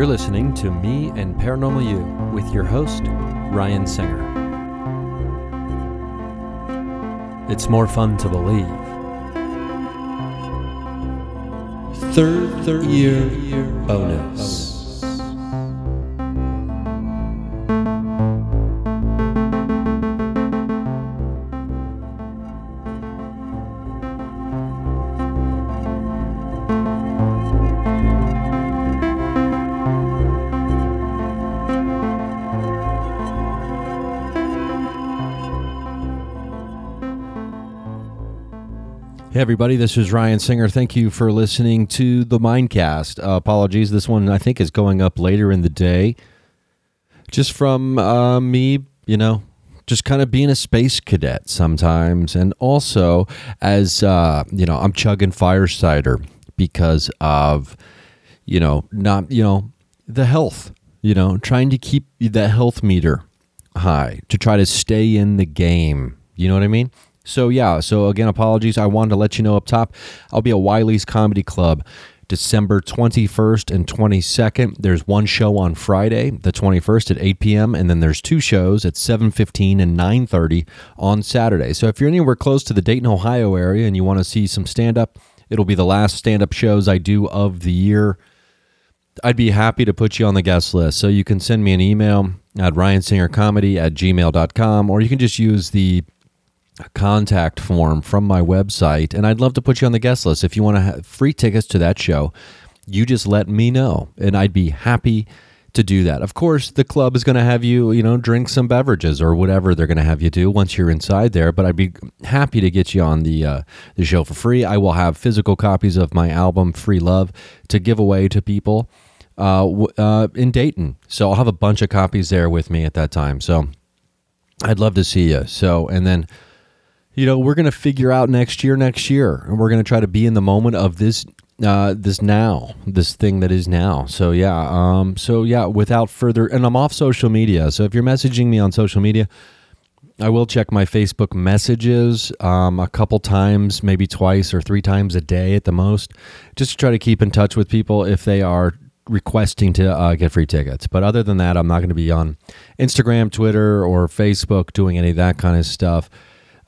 You're listening to Me and Paranormal You with your host, Ryan Singer. It's more fun to believe. Third, third year, year bonus. Everybody, this is Ryan Singer. Thank you for listening to the Mindcast. Uh, apologies, this one I think is going up later in the day. Just from uh, me, you know, just kind of being a space cadet sometimes. And also, as, uh, you know, I'm chugging fire cider because of, you know, not, you know, the health, you know, trying to keep the health meter high to try to stay in the game. You know what I mean? So yeah, so again, apologies. I wanted to let you know up top. I'll be at Wiley's Comedy Club December 21st and 22nd. There's one show on Friday, the 21st at 8 p.m., and then there's two shows at 7:15 and 9:30 on Saturday. So if you're anywhere close to the Dayton, Ohio area and you want to see some stand up, it'll be the last stand up shows I do of the year. I'd be happy to put you on the guest list. So you can send me an email at ryansingercomedy at gmail.com or you can just use the contact form from my website, and I'd love to put you on the guest list. If you want to have free tickets to that show, you just let me know, and I'd be happy to do that. Of course, the club is going to have you, you know, drink some beverages or whatever they're going to have you do once you're inside there. But I'd be happy to get you on the uh, the show for free. I will have physical copies of my album "Free Love" to give away to people uh, uh, in Dayton. So I'll have a bunch of copies there with me at that time. So I'd love to see you. So and then you know we're going to figure out next year next year and we're going to try to be in the moment of this uh, this now this thing that is now. So yeah um so yeah without further and i'm off social media so if you're messaging me on social media i will check my facebook messages um, a couple times maybe twice or three times a day at the most just to try to keep in touch with people if they are requesting to uh, get free tickets. But other than that i'm not going to be on instagram twitter or facebook doing any of that kind of stuff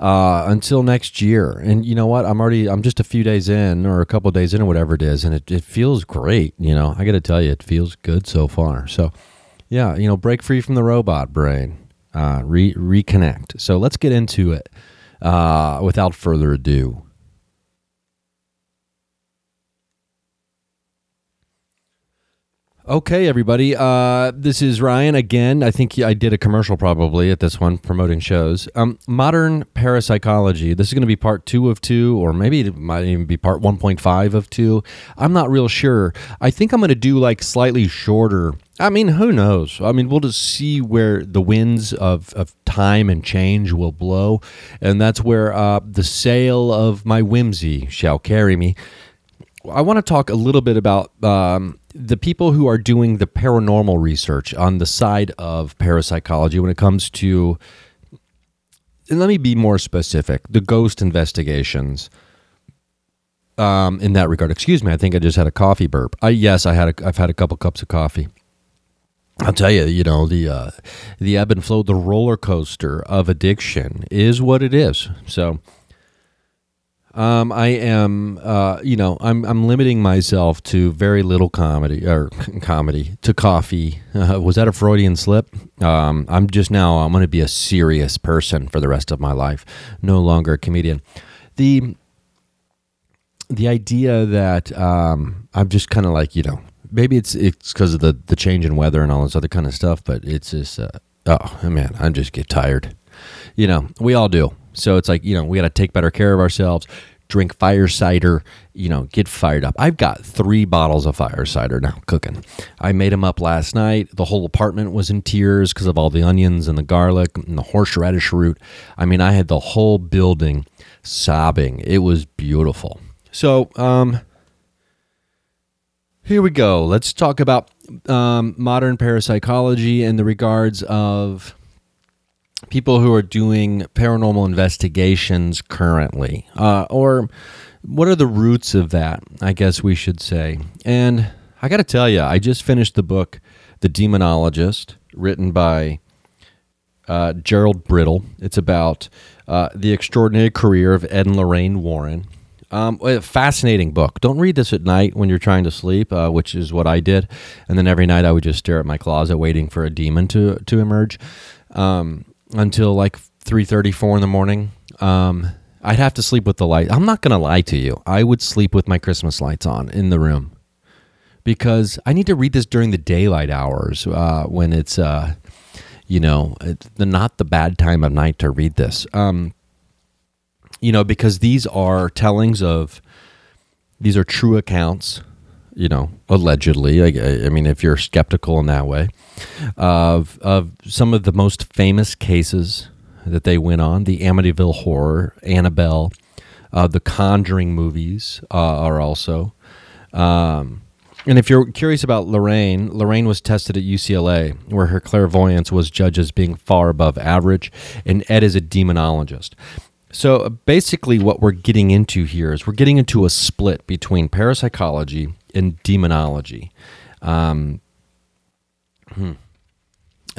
uh, until next year. And you know what? I'm already, I'm just a few days in or a couple days in or whatever it is. And it, it feels great. You know, I got to tell you, it feels good so far. So, yeah, you know, break free from the robot brain, uh, re- reconnect. So let's get into it uh, without further ado. Okay, everybody. Uh, this is Ryan again. I think I did a commercial probably at this one promoting shows. Um, modern parapsychology. This is going to be part two of two, or maybe it might even be part 1.5 of two. I'm not real sure. I think I'm going to do like slightly shorter. I mean, who knows? I mean, we'll just see where the winds of, of time and change will blow. And that's where uh, the sail of my whimsy shall carry me. I want to talk a little bit about um, the people who are doing the paranormal research on the side of parapsychology when it comes to and let me be more specific the ghost investigations um, in that regard. Excuse me i think i just had a coffee burp. I, yes i had a, i've had a couple cups of coffee. I'll tell you, you know, the uh, the ebb and flow, the roller coaster of addiction is what it is. So, um, I am, uh, you know, I'm I'm limiting myself to very little comedy or comedy to coffee. Uh, was that a Freudian slip? Um, I'm just now. I'm going to be a serious person for the rest of my life, no longer a comedian. The the idea that um, I'm just kind of like you know maybe it's it's because of the the change in weather and all this other kind of stuff, but it's just uh, oh man, I just get tired. You know, we all do. So it's like, you know, we got to take better care of ourselves, drink fire cider, you know, get fired up. I've got three bottles of fire cider now cooking. I made them up last night. The whole apartment was in tears because of all the onions and the garlic and the horseradish root. I mean, I had the whole building sobbing. It was beautiful. So, um, here we go. Let's talk about um, modern parapsychology in the regards of people who are doing paranormal investigations currently, uh, or what are the roots of that? I guess we should say. And I got to tell you, I just finished the book, The Demonologist, written by uh, Gerald Brittle. It's about uh, the extraordinary career of Ed and Lorraine Warren. Um, a fascinating book. Don't read this at night when you're trying to sleep, uh, which is what I did. And then every night I would just stare at my closet waiting for a demon to to emerge. Um, until like 3.30 4 in the morning. Um, i'd have to sleep with the light i'm not going to lie to you i would sleep with my christmas lights on in the room. Because i need to read this during the daylight hours uh, when it's uh, you know the not the bad time of night to read this. Um, you know because these are tellings of these are true accounts you know, allegedly. I, I, mean, if you're skeptical in that way, of of some of the most famous cases that they went on, the Amityville Horror, Annabelle, uh, the Conjuring movies uh, are also. Um, and if you're curious about Lorraine, Lorraine was tested at UCLA, where her clairvoyance was judged as being far above average, and Ed is a demonologist. So basically, what we're getting into here is we're getting into a split between parapsychology in demonology. Um, hmm.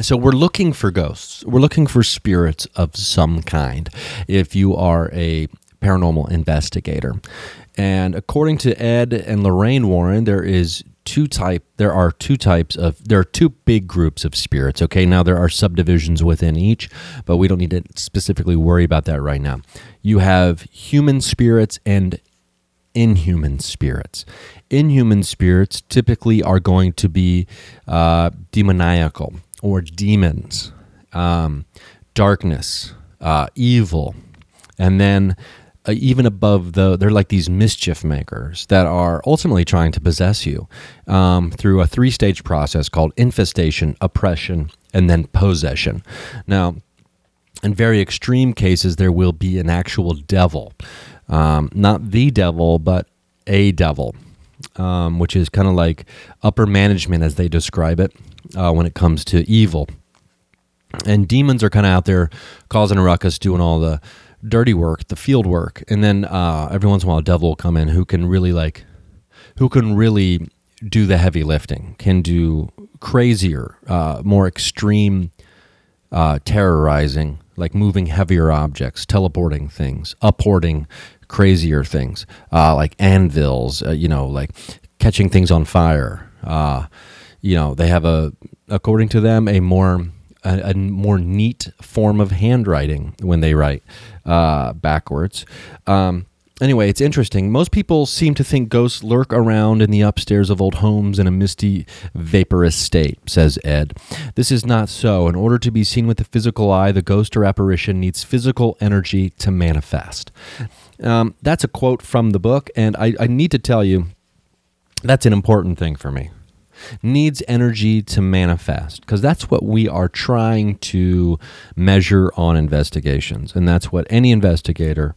So we're looking for ghosts. We're looking for spirits of some kind. If you are a paranormal investigator, and according to Ed and Lorraine Warren, there is two type there are two types of there are two big groups of spirits okay now there are subdivisions within each but we don't need to specifically worry about that right now you have human spirits and inhuman spirits. Inhuman spirits typically are going to be uh, demoniacal or demons, um, darkness, uh, evil, and then uh, even above the, they're like these mischief makers that are ultimately trying to possess you um, through a three stage process called infestation, oppression, and then possession. Now, in very extreme cases, there will be an actual devil. Um, not the devil, but a devil, um, which is kind of like upper management as they describe it uh, when it comes to evil. And demons are kind of out there causing a ruckus, doing all the dirty work, the field work, and then uh, every once in a while, a devil will come in who can really like, who can really do the heavy lifting, can do crazier, uh, more extreme, uh, terrorizing, like moving heavier objects, teleporting things, apporting crazier things, uh, like anvils, uh, you know, like catching things on fire. Uh, you know, they have a, according to them, a more a, a more neat form of handwriting when they write uh, backwards. Um, anyway, it's interesting. Most people seem to think ghosts lurk around in the upstairs of old homes in a misty, vaporous state, says Ed. This is not so. In order to be seen with the physical eye, the ghost or apparition needs physical energy to manifest. Um, that's a quote from the book, and I, I need to tell you that's an important thing for me needs energy to manifest because that's what we are trying to measure on investigations and that's what any investigator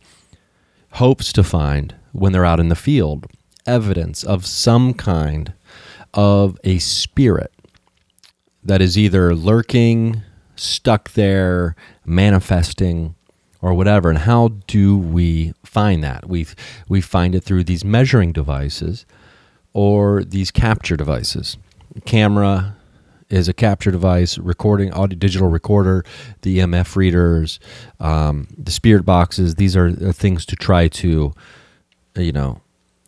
hopes to find when they're out in the field evidence of some kind of a spirit that is either lurking, stuck there, manifesting, or whatever. And how do we find that? We we find it through these measuring devices or these capture devices. Camera is a capture device, recording audio digital recorder, the EMF readers, um, the spirit boxes. These are, things to try to, you know,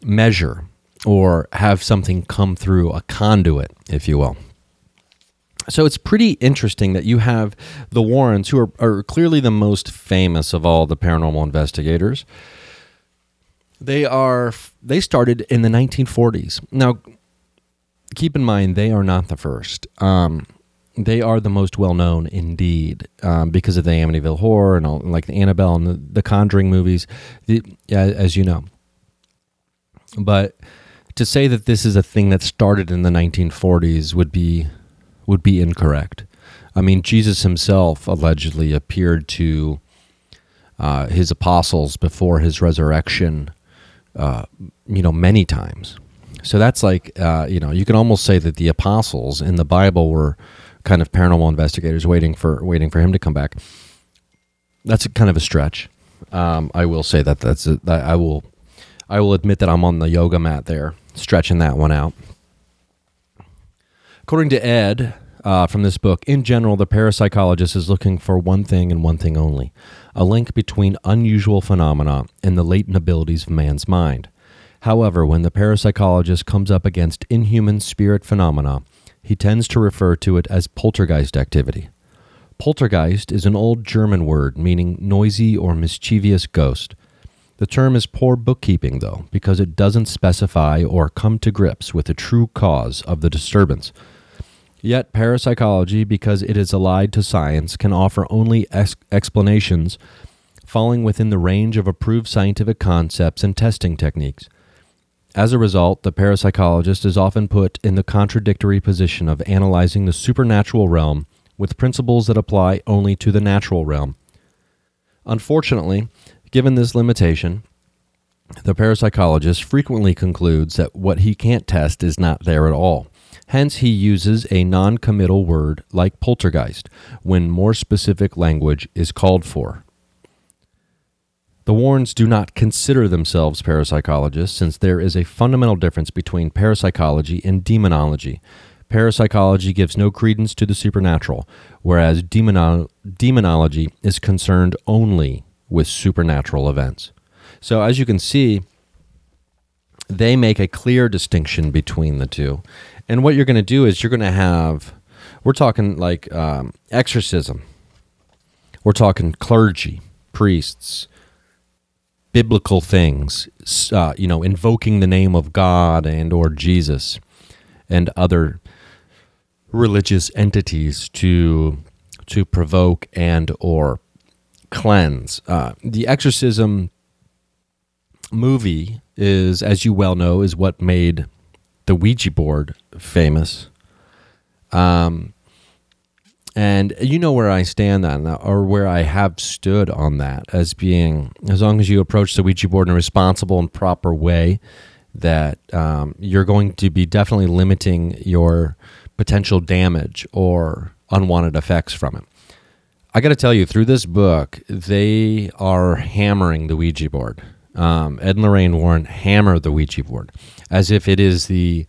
measure or have something come through a conduit, if you will. So it's pretty interesting that you have the Warrens, who are, are clearly the most famous of all the paranormal investigators. They are they started in the 1940s. Now, keep in mind they are not the first. Um, they are the most well known indeed um, because of the Amityville Horror and all, like the Annabelle and the, the Conjuring movies, the, as you know. But to say that this is a thing that started in the 1940s would be would be incorrect. I mean, Jesus himself allegedly appeared to uh, his apostles before his resurrection, uh, you know, many times. So that's like, uh, you know, you can almost say that the apostles in the Bible were kind of paranormal investigators waiting for waiting for him to come back. That's kind of a stretch. Um, I will say that that's a, I will I will admit that I'm on the yoga mat there, stretching that one out. According to Ed uh, from this book, in general, the parapsychologist is looking for one thing and one thing only a link between unusual phenomena and the latent abilities of man's mind. However, when the parapsychologist comes up against inhuman spirit phenomena, he tends to refer to it as poltergeist activity. Poltergeist is an old German word meaning noisy or mischievous ghost. The term is poor bookkeeping, though, because it doesn't specify or come to grips with the true cause of the disturbance. Yet, parapsychology, because it is allied to science, can offer only ex- explanations falling within the range of approved scientific concepts and testing techniques. As a result, the parapsychologist is often put in the contradictory position of analyzing the supernatural realm with principles that apply only to the natural realm. Unfortunately, given this limitation, the parapsychologist frequently concludes that what he can't test is not there at all. Hence, he uses a non committal word like poltergeist when more specific language is called for. The Warrens do not consider themselves parapsychologists since there is a fundamental difference between parapsychology and demonology. Parapsychology gives no credence to the supernatural, whereas demono- demonology is concerned only with supernatural events. So, as you can see, they make a clear distinction between the two. And what you're going to do is you're going to have, we're talking like um, exorcism, we're talking clergy, priests, biblical things, uh, you know, invoking the name of God and or Jesus and other religious entities to to provoke and or cleanse. Uh, the exorcism movie is, as you well know, is what made the Ouija board famous. Um, and you know where I stand on that, or where I have stood on that, as being as long as you approach the Ouija board in a responsible and proper way, that um, you're going to be definitely limiting your potential damage or unwanted effects from it. I got to tell you, through this book, they are hammering the Ouija board. Um, Ed and Lorraine Warren hammer the Ouija board as if it is the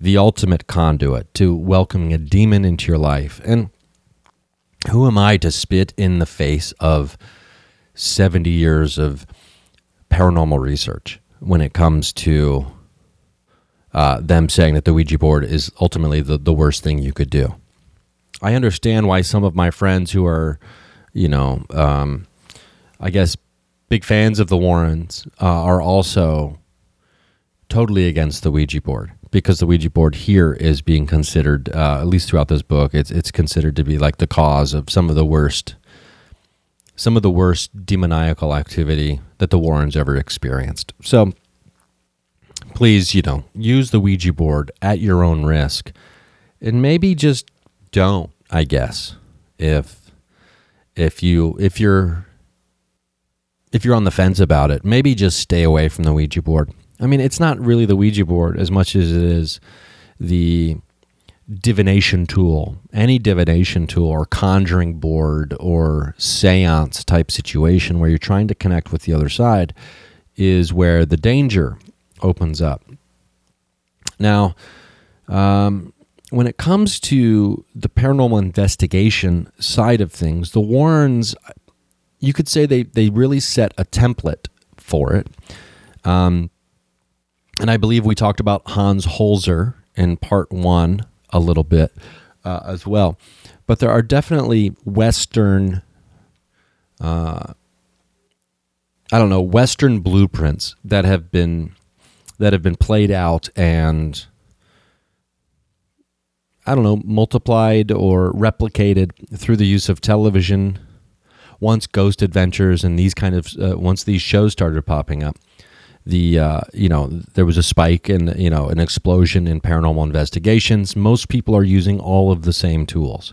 the ultimate conduit to welcoming a demon into your life. And who am I to spit in the face of 70 years of paranormal research when it comes to uh, them saying that the Ouija board is ultimately the, the worst thing you could do? I understand why some of my friends who are, you know, um, I guess big fans of the Warrens uh, are also totally against the Ouija board because the Ouija board here is being considered, uh, at least throughout this book, it's it's considered to be like the cause of some of the worst, some of the worst demoniacal activity that the Warrens ever experienced. So, please, you know, use the Ouija board at your own risk, and maybe just don't. I guess if if you if you're if you're on the fence about it, maybe just stay away from the Ouija board. I mean, it's not really the Ouija board as much as it is the divination tool. Any divination tool or conjuring board or seance type situation where you're trying to connect with the other side is where the danger opens up. Now, um, when it comes to the paranormal investigation side of things, the Warrens, you could say they, they really set a template for it. Um, and I believe we talked about Hans Holzer in part one a little bit uh, as well. But there are definitely Western, uh, I don't know, Western blueprints that have been that have been played out and I don't know, multiplied or replicated through the use of television. Once Ghost Adventures and these kind of uh, once these shows started popping up, the uh, you know there was a spike and you know an explosion in paranormal investigations. Most people are using all of the same tools,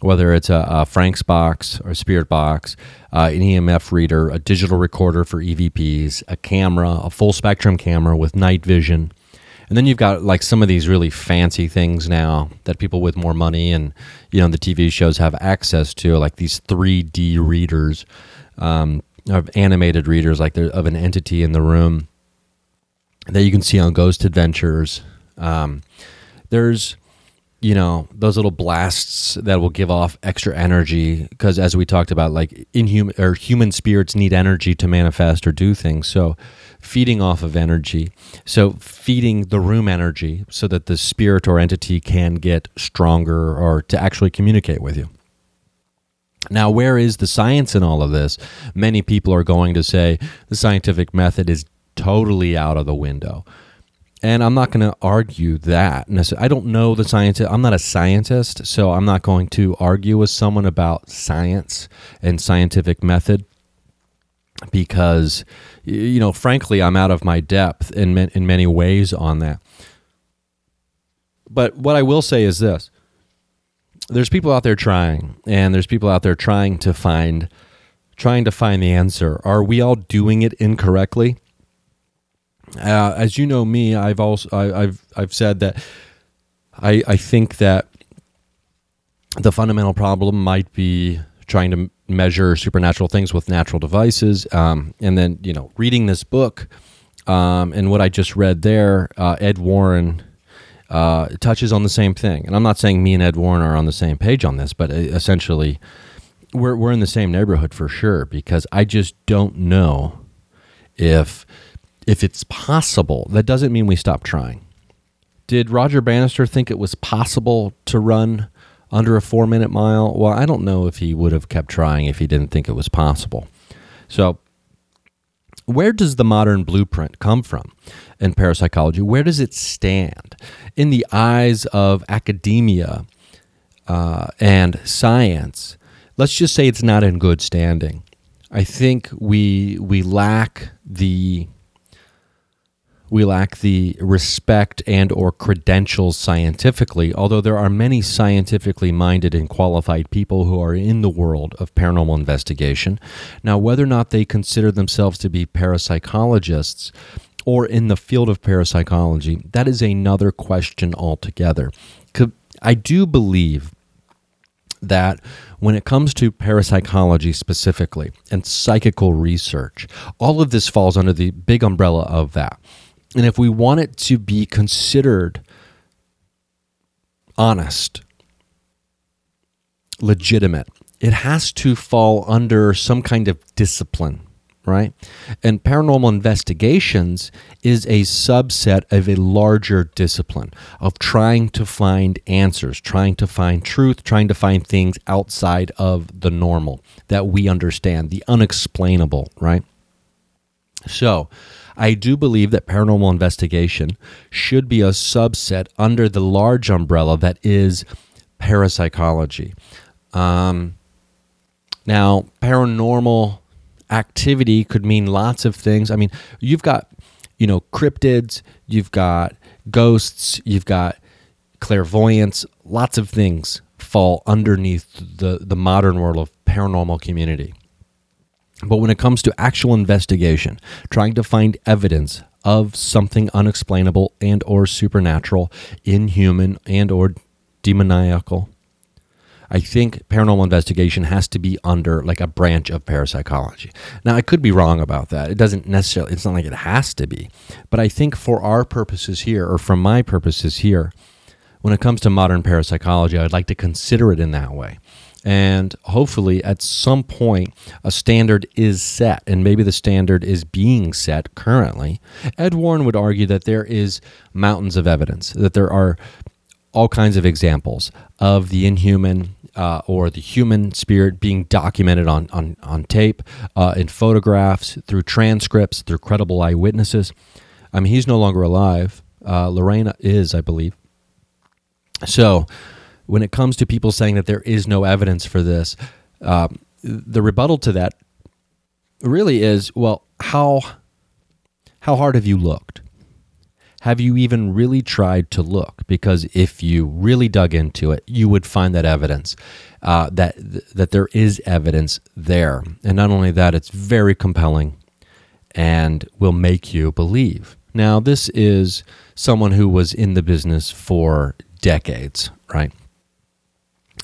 whether it's a, a Frank's box or Spirit box, uh, an EMF reader, a digital recorder for EVPs, a camera, a full spectrum camera with night vision. And then you've got like some of these really fancy things now that people with more money and you know the TV shows have access to, like these 3D readers. Um, of animated readers, like of an entity in the room that you can see on Ghost Adventures. Um, there's, you know, those little blasts that will give off extra energy because, as we talked about, like inhuman or human spirits need energy to manifest or do things. So, feeding off of energy, so feeding the room energy, so that the spirit or entity can get stronger or to actually communicate with you. Now, where is the science in all of this? Many people are going to say the scientific method is totally out of the window. And I'm not going to argue that. I don't know the science. I'm not a scientist, so I'm not going to argue with someone about science and scientific method because, you know, frankly, I'm out of my depth in, in many ways on that. But what I will say is this there's people out there trying, and there's people out there trying to find trying to find the answer. Are we all doing it incorrectly? Uh, as you know me, I've also I, have I've said that I I think that the fundamental problem might be trying to measure supernatural things with natural devices, um, and then you know reading this book um, and what I just read there, uh, Ed Warren uh, touches on the same thing. And I'm not saying me and Ed Warren are on the same page on this, but uh, essentially, we're we're in the same neighborhood for sure. Because I just don't know if if it's possible. That doesn't mean we stop trying. Did Roger Bannister think it was possible to run under a four minute mile? Well, I don't know if he would have kept trying if he didn't think it was possible. So where does the modern blueprint come from in parapsychology? Where does it stand in the eyes of academia uh, and science? Let's just say it's not in good standing. I think we we lack the we lack the respect and or credentials scientifically although there are many scientifically minded and qualified people who are in the world of paranormal investigation now whether or not they consider themselves to be parapsychologists or in the field of parapsychology that is another question altogether i do believe that when it comes to parapsychology specifically and psychical research, all of this falls under the big umbrella of that. And if we want it to be considered honest, legitimate, it has to fall under some kind of discipline right? And paranormal investigations is a subset of a larger discipline of trying to find answers, trying to find truth, trying to find things outside of the normal that we understand, the unexplainable, right? So, I do believe that paranormal investigation should be a subset under the large umbrella that is parapsychology. Um, now, paranormal activity could mean lots of things. I mean, you've got, you know, cryptids, you've got ghosts, you've got clairvoyance, lots of things fall underneath the, the modern world of paranormal community. But when it comes to actual investigation, trying to find evidence of something unexplainable and or supernatural, inhuman and or demoniacal, I think paranormal investigation has to be under like a branch of parapsychology. Now, I could be wrong about that. It doesn't necessarily, it's not like it has to be. But I think for our purposes here, or from my purposes here, when it comes to modern parapsychology, I'd like to consider it in that way. And hopefully, at some point, a standard is set, and maybe the standard is being set currently. Ed Warren would argue that there is mountains of evidence, that there are all kinds of examples of the inhuman uh, or the human spirit being documented on, on, on tape, uh, in photographs, through transcripts, through credible eyewitnesses. I mean, he's no longer alive. Uh, Lorena is, I believe. So, when it comes to people saying that there is no evidence for this, um, the rebuttal to that really is well, how how hard have you looked? have you even really tried to look? Because if you really dug into it, you would find that evidence uh, that that there is evidence there, and not only that, it's very compelling and will make you believe. Now, this is someone who was in the business for decades, right?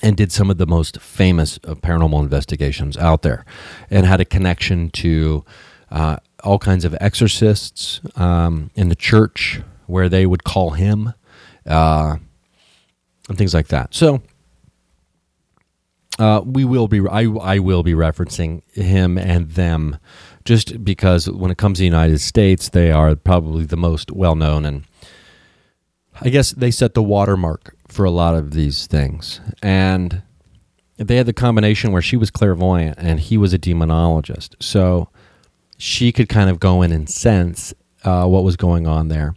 And did some of the most famous paranormal investigations out there, and had a connection to uh, all kinds of exorcists um, in the church where they would call him uh, and things like that. So uh, we will be I, I will be referencing him and them just because when it comes to the United States, they are probably the most well known and I guess they set the watermark for a lot of these things. And they had the combination where she was clairvoyant and he was a demonologist. So she could kind of go in and sense uh, what was going on there,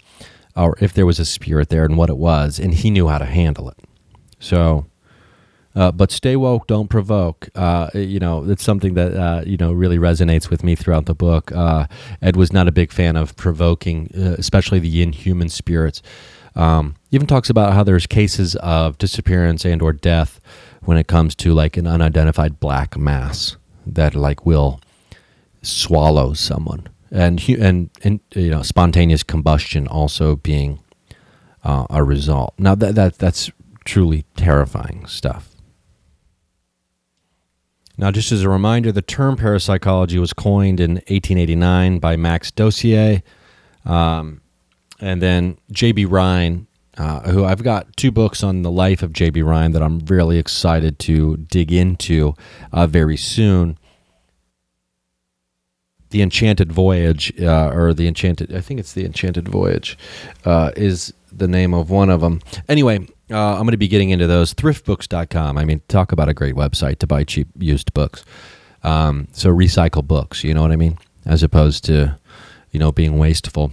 or if there was a spirit there and what it was, and he knew how to handle it. So, uh, but stay woke, don't provoke. Uh, you know, it's something that uh, you know really resonates with me throughout the book. Uh, Ed was not a big fan of provoking, uh, especially the inhuman spirits. Um, even talks about how there's cases of disappearance and or death when it comes to like an unidentified black mass that like will swallow someone and and and you know spontaneous combustion also being uh, a result. Now that that that's truly terrifying stuff. Now, just as a reminder, the term parapsychology was coined in 1889 by Max Dessoir, um, and then J.B. Rhine, uh, who I've got two books on the life of J.B. Rhine that I'm really excited to dig into uh, very soon the Enchanted Voyage, uh, or the Enchanted, I think it's the Enchanted Voyage, uh, is the name of one of them. Anyway, uh, I'm going to be getting into those. Thriftbooks.com. I mean, talk about a great website to buy cheap used books. Um, so recycle books, you know what I mean? As opposed to, you know, being wasteful.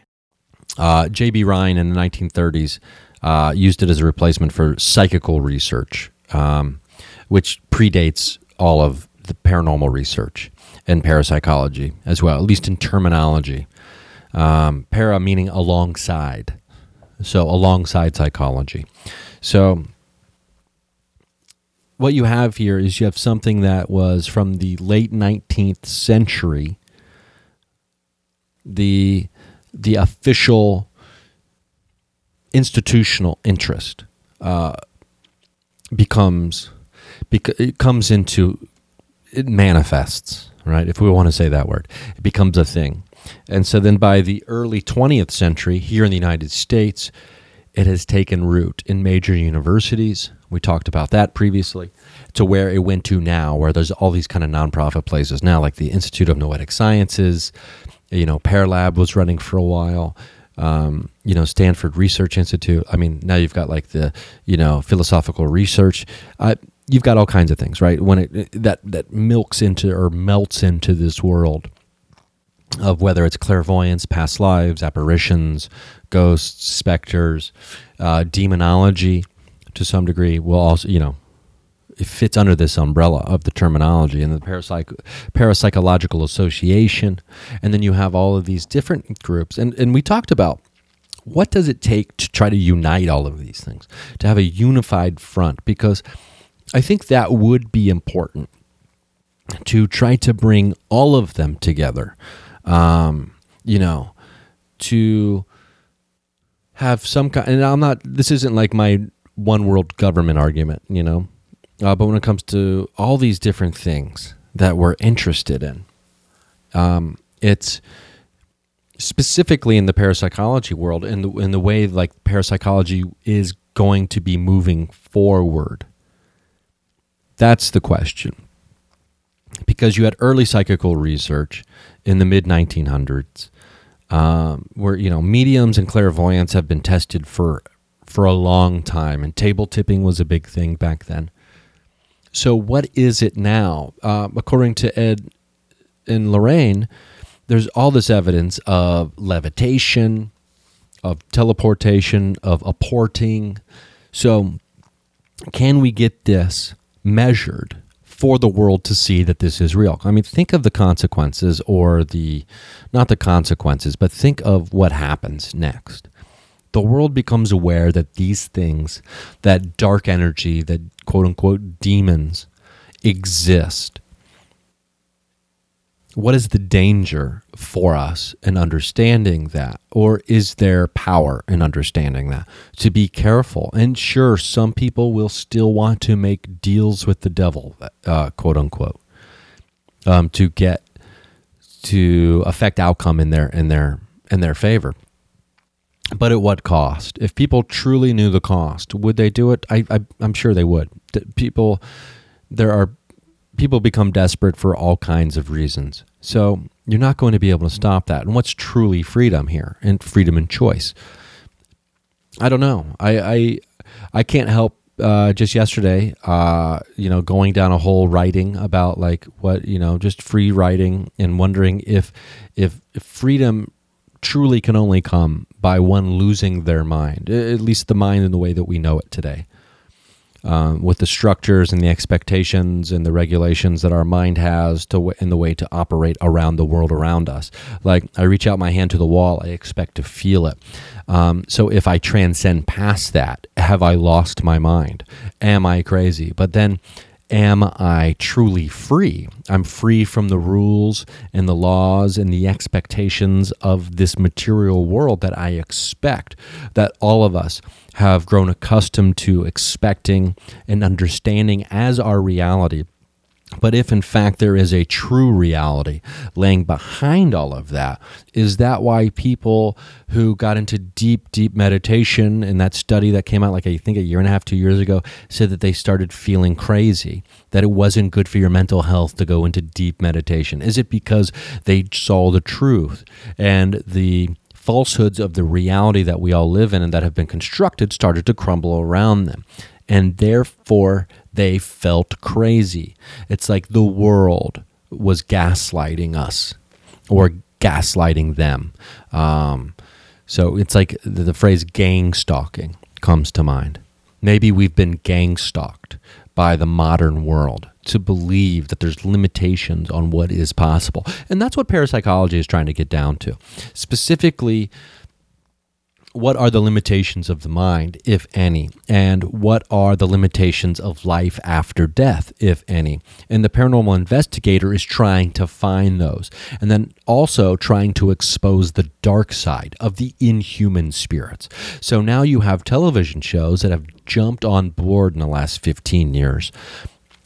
Uh, J.B. Rhine in the 1930s uh, used it as a replacement for psychical research, um, which predates all of the paranormal research and parapsychology as well, at least in terminology. Um, para meaning alongside, so alongside psychology. So what you have here is you have something that was from the late 19th century the the official institutional interest uh, becomes bec- it comes into it manifests right? If we want to say that word it becomes a thing. And so then by the early 20th century here in the united states it has taken root in major universities. We talked about that previously to where it went to now where there's all these kind of nonprofit places now like the institute of noetic sciences you know PEAR lab was running for a while. Um, you know stanford research institute. I mean now you've got like the you know philosophical research. Uh, you've got all kinds of things right? When it that that milks into or melts into this world of whether it's clairvoyance past lives apparitions ghosts specters uh, demonology to some degree will also you know it fits under this umbrella of the terminology and the parapsych- parapsychological association. And then you have all of these different groups. And and we talked about what does it take to try to unite all of these things to have a unified front? Because i think that would be important to try to bring all of them together um, you know to have some kind and i'm not this isn't like my one world government argument you know uh, but when it comes to all these different things that we're interested in, um, it's specifically in the parapsychology world, in the in the way like parapsychology is going to be moving forward. That's the question. Because you had early psychical research in the mid 1900s, um, where you know mediums and clairvoyants have been tested for for a long time, and table tipping was a big thing back then. So, what is it now? Uh, according to Ed and Lorraine, there's all this evidence of levitation, of teleportation, of apporting. So, can we get this measured for the world to see that this is real? I mean, think of the consequences, or the not the consequences, but think of what happens next the world becomes aware that these things, that dark energy, that quote unquote demons exist. What is the danger for us in understanding that? Or is there power in understanding that? To be careful. And sure, some people will still want to make deals with the devil, uh, quote unquote, um, to get to affect outcome in their in their in their favor but at what cost? If people truly knew the cost, would they do it? I, I am sure they would. People, there are people become desperate for all kinds of reasons. So you're not going to be able to stop that. And what's truly freedom here and freedom and choice? I don't know. I I, I can't help. Uh, just yesterday, uh, you know, going down a whole writing about like what you know, just free writing, and wondering if if, if freedom truly can only come by one losing their mind, at least the mind in the way that we know it today. Um, with the structures and the expectations and the regulations that our mind has to in the way to operate around the world around us. Like I reach out my hand to the wall, I expect to feel it. Um, so if I transcend past that, have I lost my mind? Am I crazy? But then am I truly free? I'm free from the rules and the laws and the expectations of this material world that I expect, that all of us have grown accustomed to expecting and understanding as our reality. But if in fact there is a true reality laying behind all of that, is that why people who got into deep, deep meditation in that study that came out like I think a year and a half, two years ago, said that they started feeling crazy, that it wasn't good for your mental health to go into deep meditation? Is it because they saw the truth and the falsehoods of the reality that we all live in and that have been constructed started to crumble around them. And therefore, they felt crazy. It's like the world was gaslighting us or gaslighting them. Um, so it's like the, the phrase gang stalking comes to mind. Maybe we've been gang stalked by the modern world to believe that there's limitations on what is possible. And that's what parapsychology is trying to get down to. Specifically, what are the limitations of the mind, if any, and what are the limitations of life after death, if any. And the paranormal investigator is trying to find those, and then also trying to expose the dark side of the inhuman spirits. So now you have television shows that have jumped on board in the last 15 years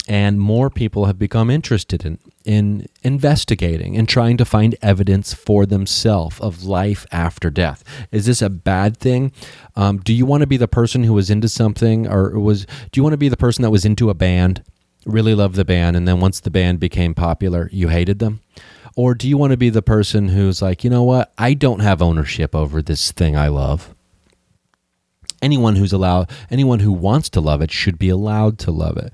and more people have become interested in in investigating and trying to find evidence for themselves of life after death. Is this a bad thing? Um, do you want to be the person who was into something, or was do you want to be the person that was into a band, really loved the band, and then once the band became popular, you hated them? Or do you want to be the person who's like, you know what, I don't have ownership over this thing I love anyone who's allowed anyone who wants to love it should be allowed to love it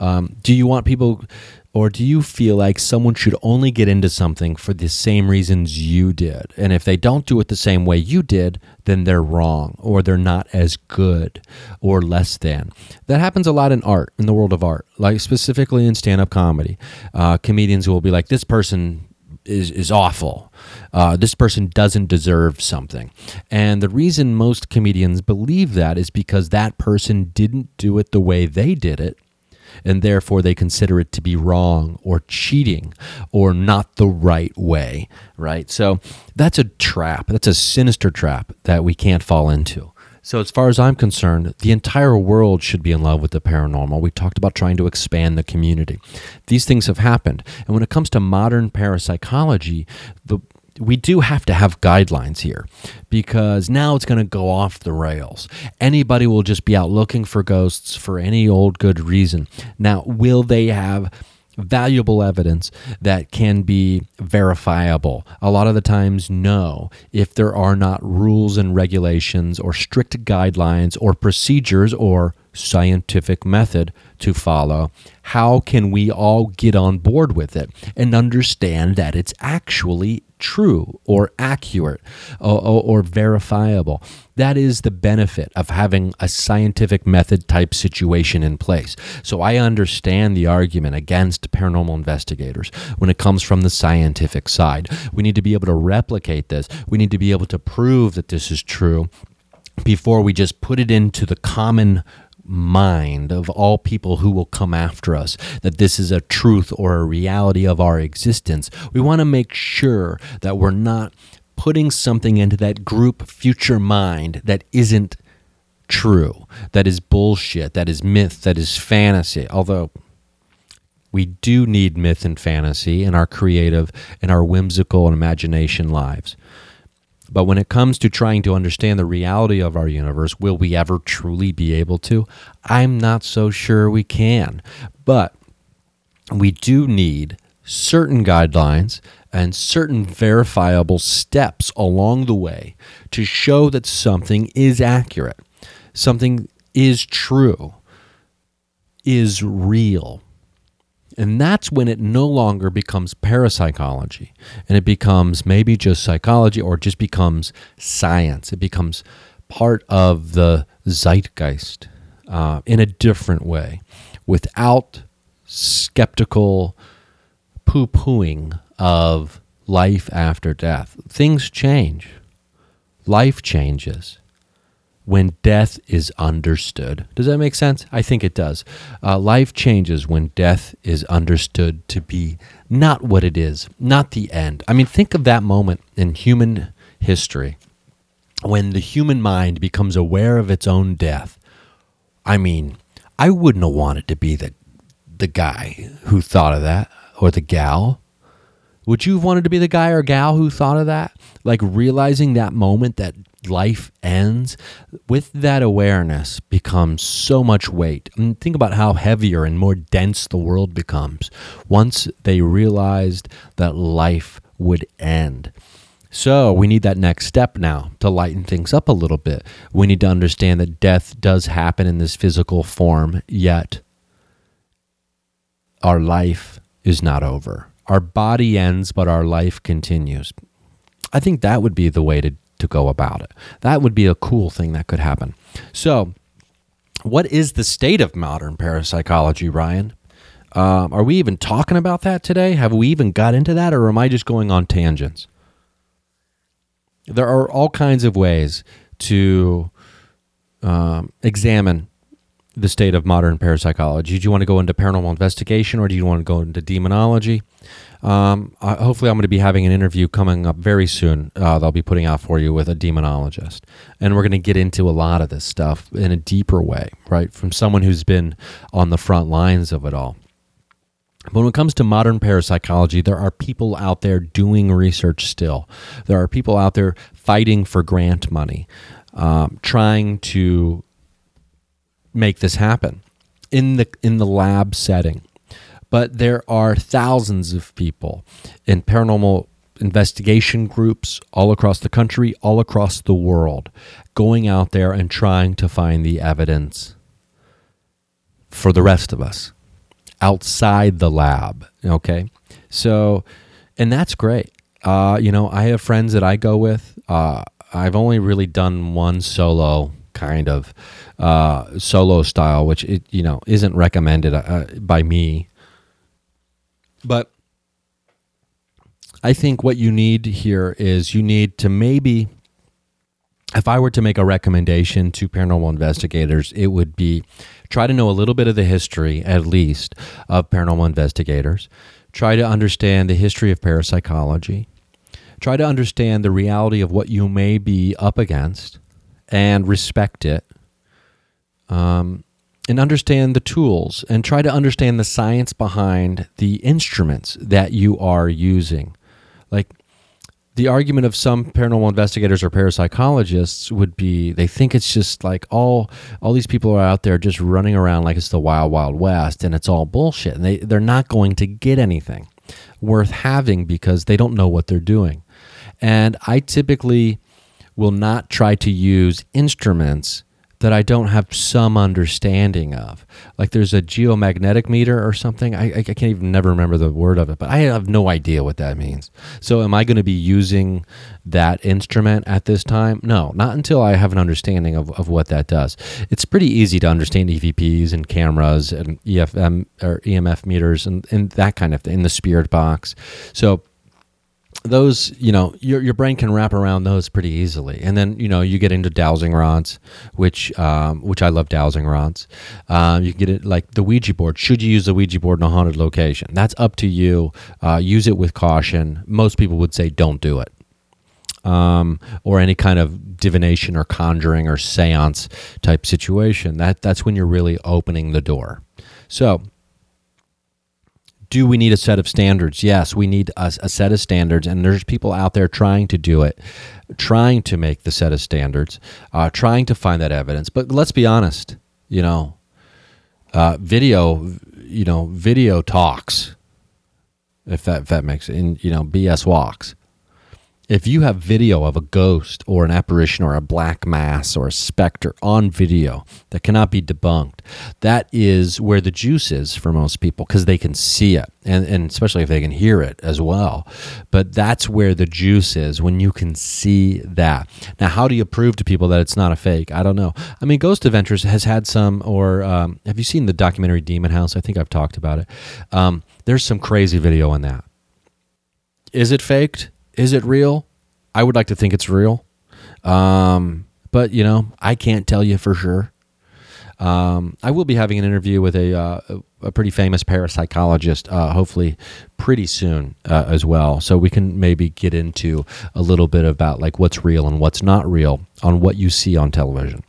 um, do you want people or do you feel like someone should only get into something for the same reasons you did? And if they don't do it the same way you did then they're wrong or they're not as good or less than. That happens a lot in art in the world of art like specifically in stand-up comedy. Uh, comedians will be like this person is is awful. Uh, this person doesn't deserve something, and the reason most comedians believe that is because that person didn't do it the way they did it, and therefore they consider it to be wrong or cheating or not the right way. Right. So that's a trap. That's a sinister trap that we can't fall into. So, as far as I'm concerned, the entire world should be in love with the paranormal. We talked about trying to expand the community. These things have happened. And when it comes to modern parapsychology, the we do have to have guidelines here because now it's going to go off the rails. Anybody will just be out looking for ghosts for any old good reason. Now, will they have valuable evidence that can be verifiable. A lot of the times, no, if there are not rules and regulations or strict guidelines or procedures or scientific method to follow, how can we all get on board with it and understand that it's actually true or accurate or, or, or, verifiable? That is the benefit of having a scientific method type situation in place. So I understand the argument against paranormal investigators when it comes from the scientific side. We need to be able to replicate this, we need to be able to prove that this is true before we just put it into the common mind of all people who will come after us that this is a truth or a reality of our existence. We want to make sure that we're not putting something into that group future mind that isn't true, that is bullshit, that is myth, that is fantasy. Although we do need myth and fantasy in our creative and our whimsical and imagination lives. But when it comes to trying to understand the reality of our universe, will we ever truly be able to? I'm not so sure we can. But we do need certain guidelines and certain verifiable steps along the way to show that something is accurate, something is true, is real. And that's when it no longer becomes parapsychology and it becomes maybe just psychology or just becomes science. It becomes part of the zeitgeist uh, in a different way without skeptical poo pooing of life after death. Things change, life changes when death is understood. Does that make sense? I think it does. Uh, life changes when death is understood to be not what it is, not the end. I mean, think of that moment in human history when the human mind becomes aware of its own death. I mean, I wouldn't have wanted to be the the guy who thought of that or the gal. Would you have wanted to be the guy or gal who thought of that? Like realizing that moment that life ends, with that awareness becomes so much weight. And think about how heavier and more dense the world becomes once they realized that life would end. So we need that next step now to lighten things up a little bit. We need to understand that death does happen in this physical form, yet our life is not over. Our body ends, but our life continues. I think that would be the way to, to go about it. That would be a cool thing that could happen. So, what is the state of modern parapsychology, Ryan? Um, are we even talking about that today? Have we even got into that, or am I just going on tangents? There are all kinds of ways to um, examine the state of modern parapsychology. Do you want to go into paranormal investigation or do you want to go into demonology? Um, uh, hopefully, I'm going to be having an interview coming up very soon uh, that I'll be putting out for you with a demonologist. And we're going to get into a lot of this stuff in a deeper way, right? From someone who's been on the front lines of it all. But when it comes to modern parapsychology, there are people out there doing research still. There are people out there fighting for grant money, um, trying to make this happen in the in the lab setting. But there are thousands of people in paranormal investigation groups all across the country, all across the world, going out there and trying to find the evidence for the rest of us outside the lab. Okay. So, and that's great. Uh, you know, I have friends that I go with. Uh, I've only really done one solo kind of uh, solo style, which it you know isn't recommended uh, by me. But I think what you need here is you need to maybe, if I were to make a recommendation to paranormal investigators, it would be try to know a little bit of the history, at least, of paranormal investigators. Try to understand the history of parapsychology. Try to understand the reality of what you may be up against and respect it um, and understand the tools and try to understand the science behind the instruments that you are using. Like the argument of some paranormal investigators or parapsychologists would be they think it's just like all all these people are out there just running around like it's the wild wild west and it's all bullshit and they they're not going to get anything worth having because they don't know what they're doing. And I typically will not try to use instruments that I don't have some understanding of. Like there's a geomagnetic meter or something. I, I can't even never remember the word of it, but I have no idea what that means. So am I going to be using that instrument at this time? No, not until I have an understanding of, of what that does. It's pretty easy to understand EVPs and cameras and EFM or EMF meters and, and that kind of thing in the spirit box. So those you know your your brain can wrap around those pretty easily. And then you know you get into dowsing rods which um, which I love dowsing rods. Um, you get it like the Ouija board. Should you use the Ouija board in a haunted location? That's up to you. Uh, use it with caution. Most people would say don't do it. Um, or any kind of divination or conjuring or seance type situation. That that's when you're really opening the door. So do we need a set of standards? Yes, we need a, a, set of standards, and there's people out there trying to do it, trying to make the set of standards, uh, trying to find that evidence. But let's be honest, you know, uh, video, you know, video talks, if that if that makes it, in you know, BS walks if you have video of a ghost or an apparition or a black mass or a specter on video that cannot be debunked, that is where the juice is for most people because they can see it and, and especially if they can hear it as well. But that's where the juice is when you can see that. Now, how do you prove to people that it's not a fake? I don't know. I mean, Ghost Adventures has had some, or um, have you seen the documentary Demon House? I think I've talked about it. Um, there's some crazy video on that. Is it faked? Is it real? I would like to think it's real. Um, but, you know, I can't tell you for sure. Um, I will be having an interview with a, uh, a pretty famous parapsychologist, uh, hopefully pretty soon uh, as well. So we can maybe get into a little bit about like what's real and what's not real on what you see on television.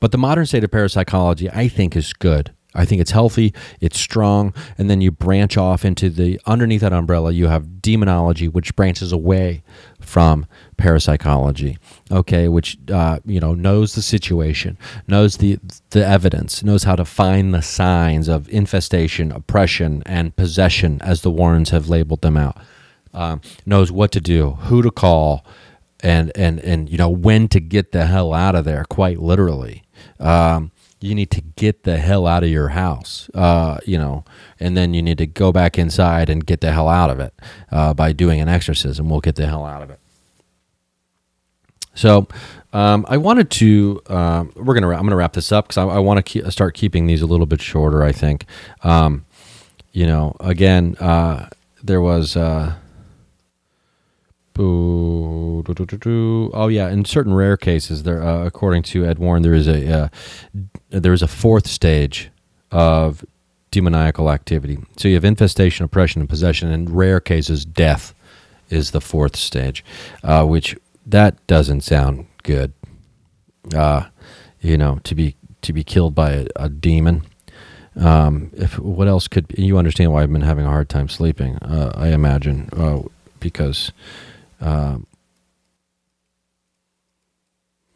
But the modern state of parapsychology, I think, is good. I think it's healthy, it's strong, and then you branch off into the underneath that umbrella. You have demonology, which branches away from parapsychology. Okay, which uh, you know knows the situation, knows the the evidence, knows how to find the signs of infestation, oppression, and possession, as the Warrens have labeled them out. um, knows what to do, who to call, and and and you know when to get the hell out of there. Quite literally, um, you need to get the hell out of your house. Uh, you know, and then you need to go back inside and get the hell out of it uh, by doing an exorcism. We'll get the hell out of it. So, um, I wanted to. Um, we're gonna. I'm gonna wrap this up because I, I want to ke- start keeping these a little bit shorter. I think. Um, you know, again, uh, there was. Uh, Oh yeah, in certain rare cases, there, uh, according to Ed Warren, there is a uh, there is a fourth stage of demoniacal activity. So you have infestation, oppression, and possession. In rare cases, death is the fourth stage, uh, which that doesn't sound good. Uh, you know, to be to be killed by a, a demon. Um, if what else could you understand why I've been having a hard time sleeping? Uh, I imagine uh, because, um,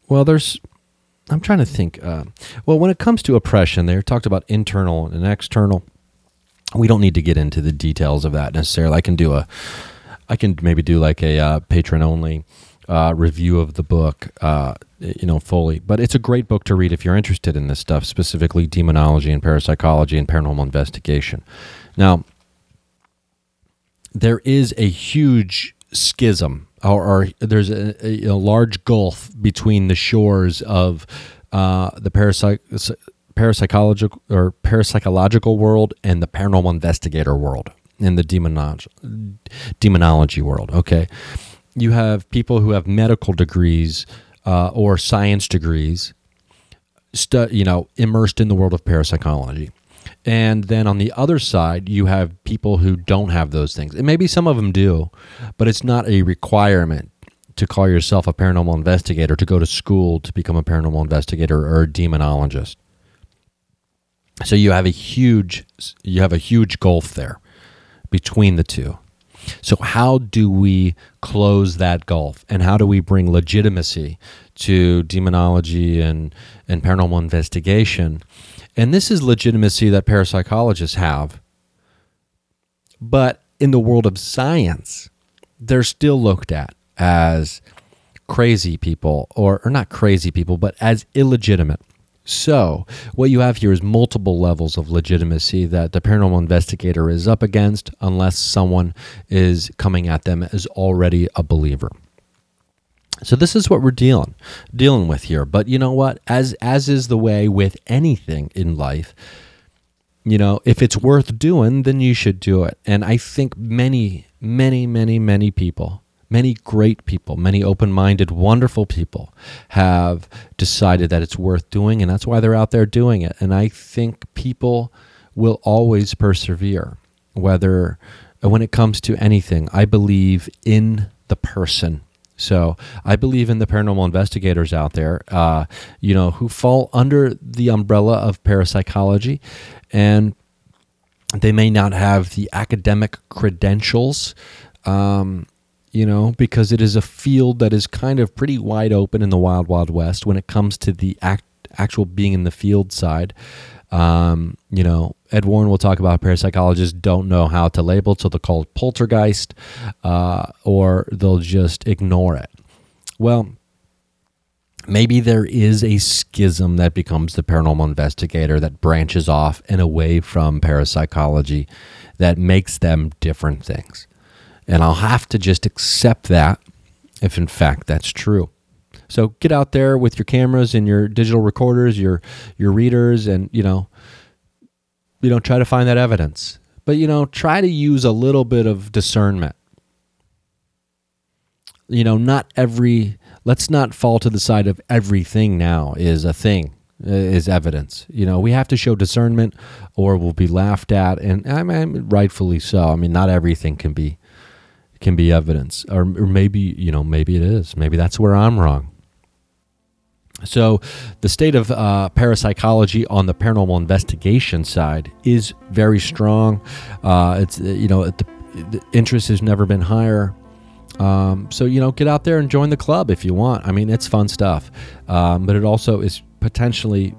well, there's. I'm trying to think. Uh, well, when it comes to oppression, they talked about internal and external. We don't need to get into the details of that necessarily. I can do a, I can maybe do like a uh, patron only uh, review of the book, uh, you know, fully. But it's a great book to read if you're interested in this stuff, specifically demonology and parapsychology and paranormal investigation. Now, there is a huge schism, or, or there's a, a, a, large gulf between the shores of uh, the parapsych- parapsychological or parapsychological world and the paranormal investigator world and the demonology demonology world. Okay you have people who have medical degrees uh, or science degrees, stu- you know, immersed in the world of parapsychology. And then on the other side, you have people who don't have those things. And maybe some of them do, but it's not a requirement to call yourself a paranormal investigator, to go to school to become a paranormal investigator or a demonologist. So you have a huge you have a huge gulf there between the two. So, how do we close that gulf and how do we bring legitimacy to demonology and, and paranormal investigation? And this is legitimacy that parapsychologists have. But in the world of science, they're still looked at as crazy people, or, or not crazy people, but as illegitimate. So, what you have here is multiple levels of legitimacy that the paranormal investigator is up against unless someone is coming at them as already a believer. So this is what we're dealing dealing with here. But you know what? As as is the way with anything in life, you know, if it's worth doing, then you should do it. And I think many, many, many, many people many great people, many open minded, wonderful people have decided that it's worth doing, and that's why they're out there doing it. And I think people will always persevere, whether when it comes to anything. I believe in the person. So I believe in the paranormal investigators out there, uh, you know, who fall under the umbrella of parapsychology, and they may not have the academic credentials um, you know, because it is a field that is kind of pretty wide open in the wild, wild west when it comes to the act, actual being in the field side. Um, you know, Ed Warren will talk about parapsychologists don't know how to label, so they'll call it poltergeist, uh, or they'll just ignore it. Well, maybe there is a schism that becomes the paranormal investigator that branches off and away from parapsychology that makes them different things. And I'll have to just accept that if, in fact, that's true. So get out there with your cameras and your digital recorders, your your readers, and you know, you know, try to find that evidence. But you know, try to use a little bit of discernment. You know, not every. Let's not fall to the side of everything now is a thing uh, is evidence. You know, we have to show discernment, or we'll be laughed at, and I mean, rightfully so. I mean, not everything can be can be evidence or, or maybe you know maybe it is maybe that's where i'm wrong so the state of uh, parapsychology on the paranormal investigation side is very strong. Uh, it's you know the, the, interest has never been higher. Um, so you know get out there and join the club if you want. I mean it's fun stuff. Um, but it also is potentially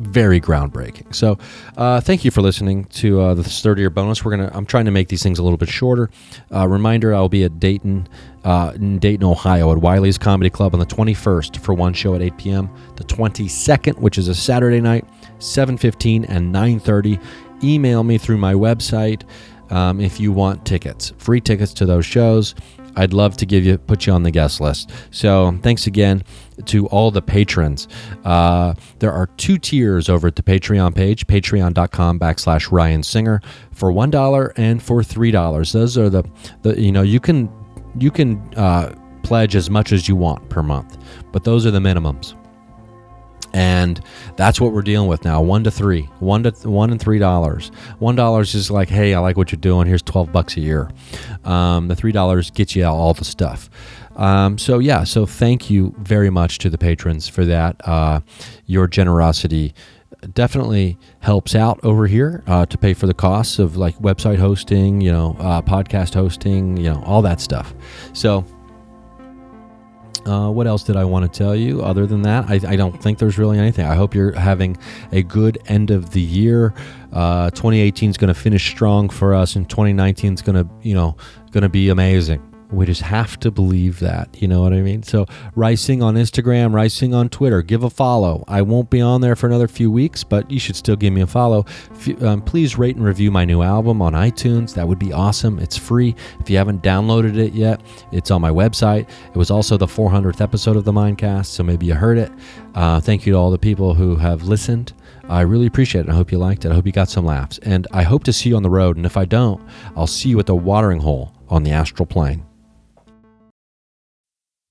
very groundbreaking. So, uh, thank you for listening to uh, the third year bonus. We're gonna. I'm trying to make these things a little bit shorter. Uh, reminder: I'll be at Dayton, uh, in Dayton, Ohio, at Wiley's Comedy Club on the 21st for one show at 8 p.m. The 22nd, which is a Saturday night, 7:15 and 9:30. Email me through my website um, if you want tickets, free tickets to those shows. I'd love to give you put you on the guest list. So thanks again to all the patrons. Uh, there are two tiers over at the Patreon page, patreon.com backslash Ryan Singer for one dollar and for three dollars. Those are the the you know you can you can uh, pledge as much as you want per month, but those are the minimums and that's what we're dealing with now one to three one to one and three dollars one dollar is like hey i like what you're doing here's 12 bucks a year um, the three dollars gets you all the stuff um, so yeah so thank you very much to the patrons for that uh, your generosity definitely helps out over here uh, to pay for the costs of like website hosting you know uh, podcast hosting you know all that stuff so uh, what else did I want to tell you? Other than that, I, I, don't think there's really anything. I hope you're having a good end of the year. Uh, 2018 is going to finish strong for us, and 2019 is going to, you know, going to be amazing. We just have to believe that. You know what I mean? So, Rising on Instagram, Rising on Twitter. Give a follow. I won't be on there for another few weeks, but you should still give me a follow. Um, please rate and review my new album on iTunes. That would be awesome. It's free. If you haven't downloaded it yet, it's on my website. It was also the 400th episode of the Mindcast, so maybe you heard it. Uh, thank you to all the people who have listened. I really appreciate it. I hope you liked it. I hope you got some laughs. And I hope to see you on the road. And if I don't, I'll see you at the watering hole on the astral plane.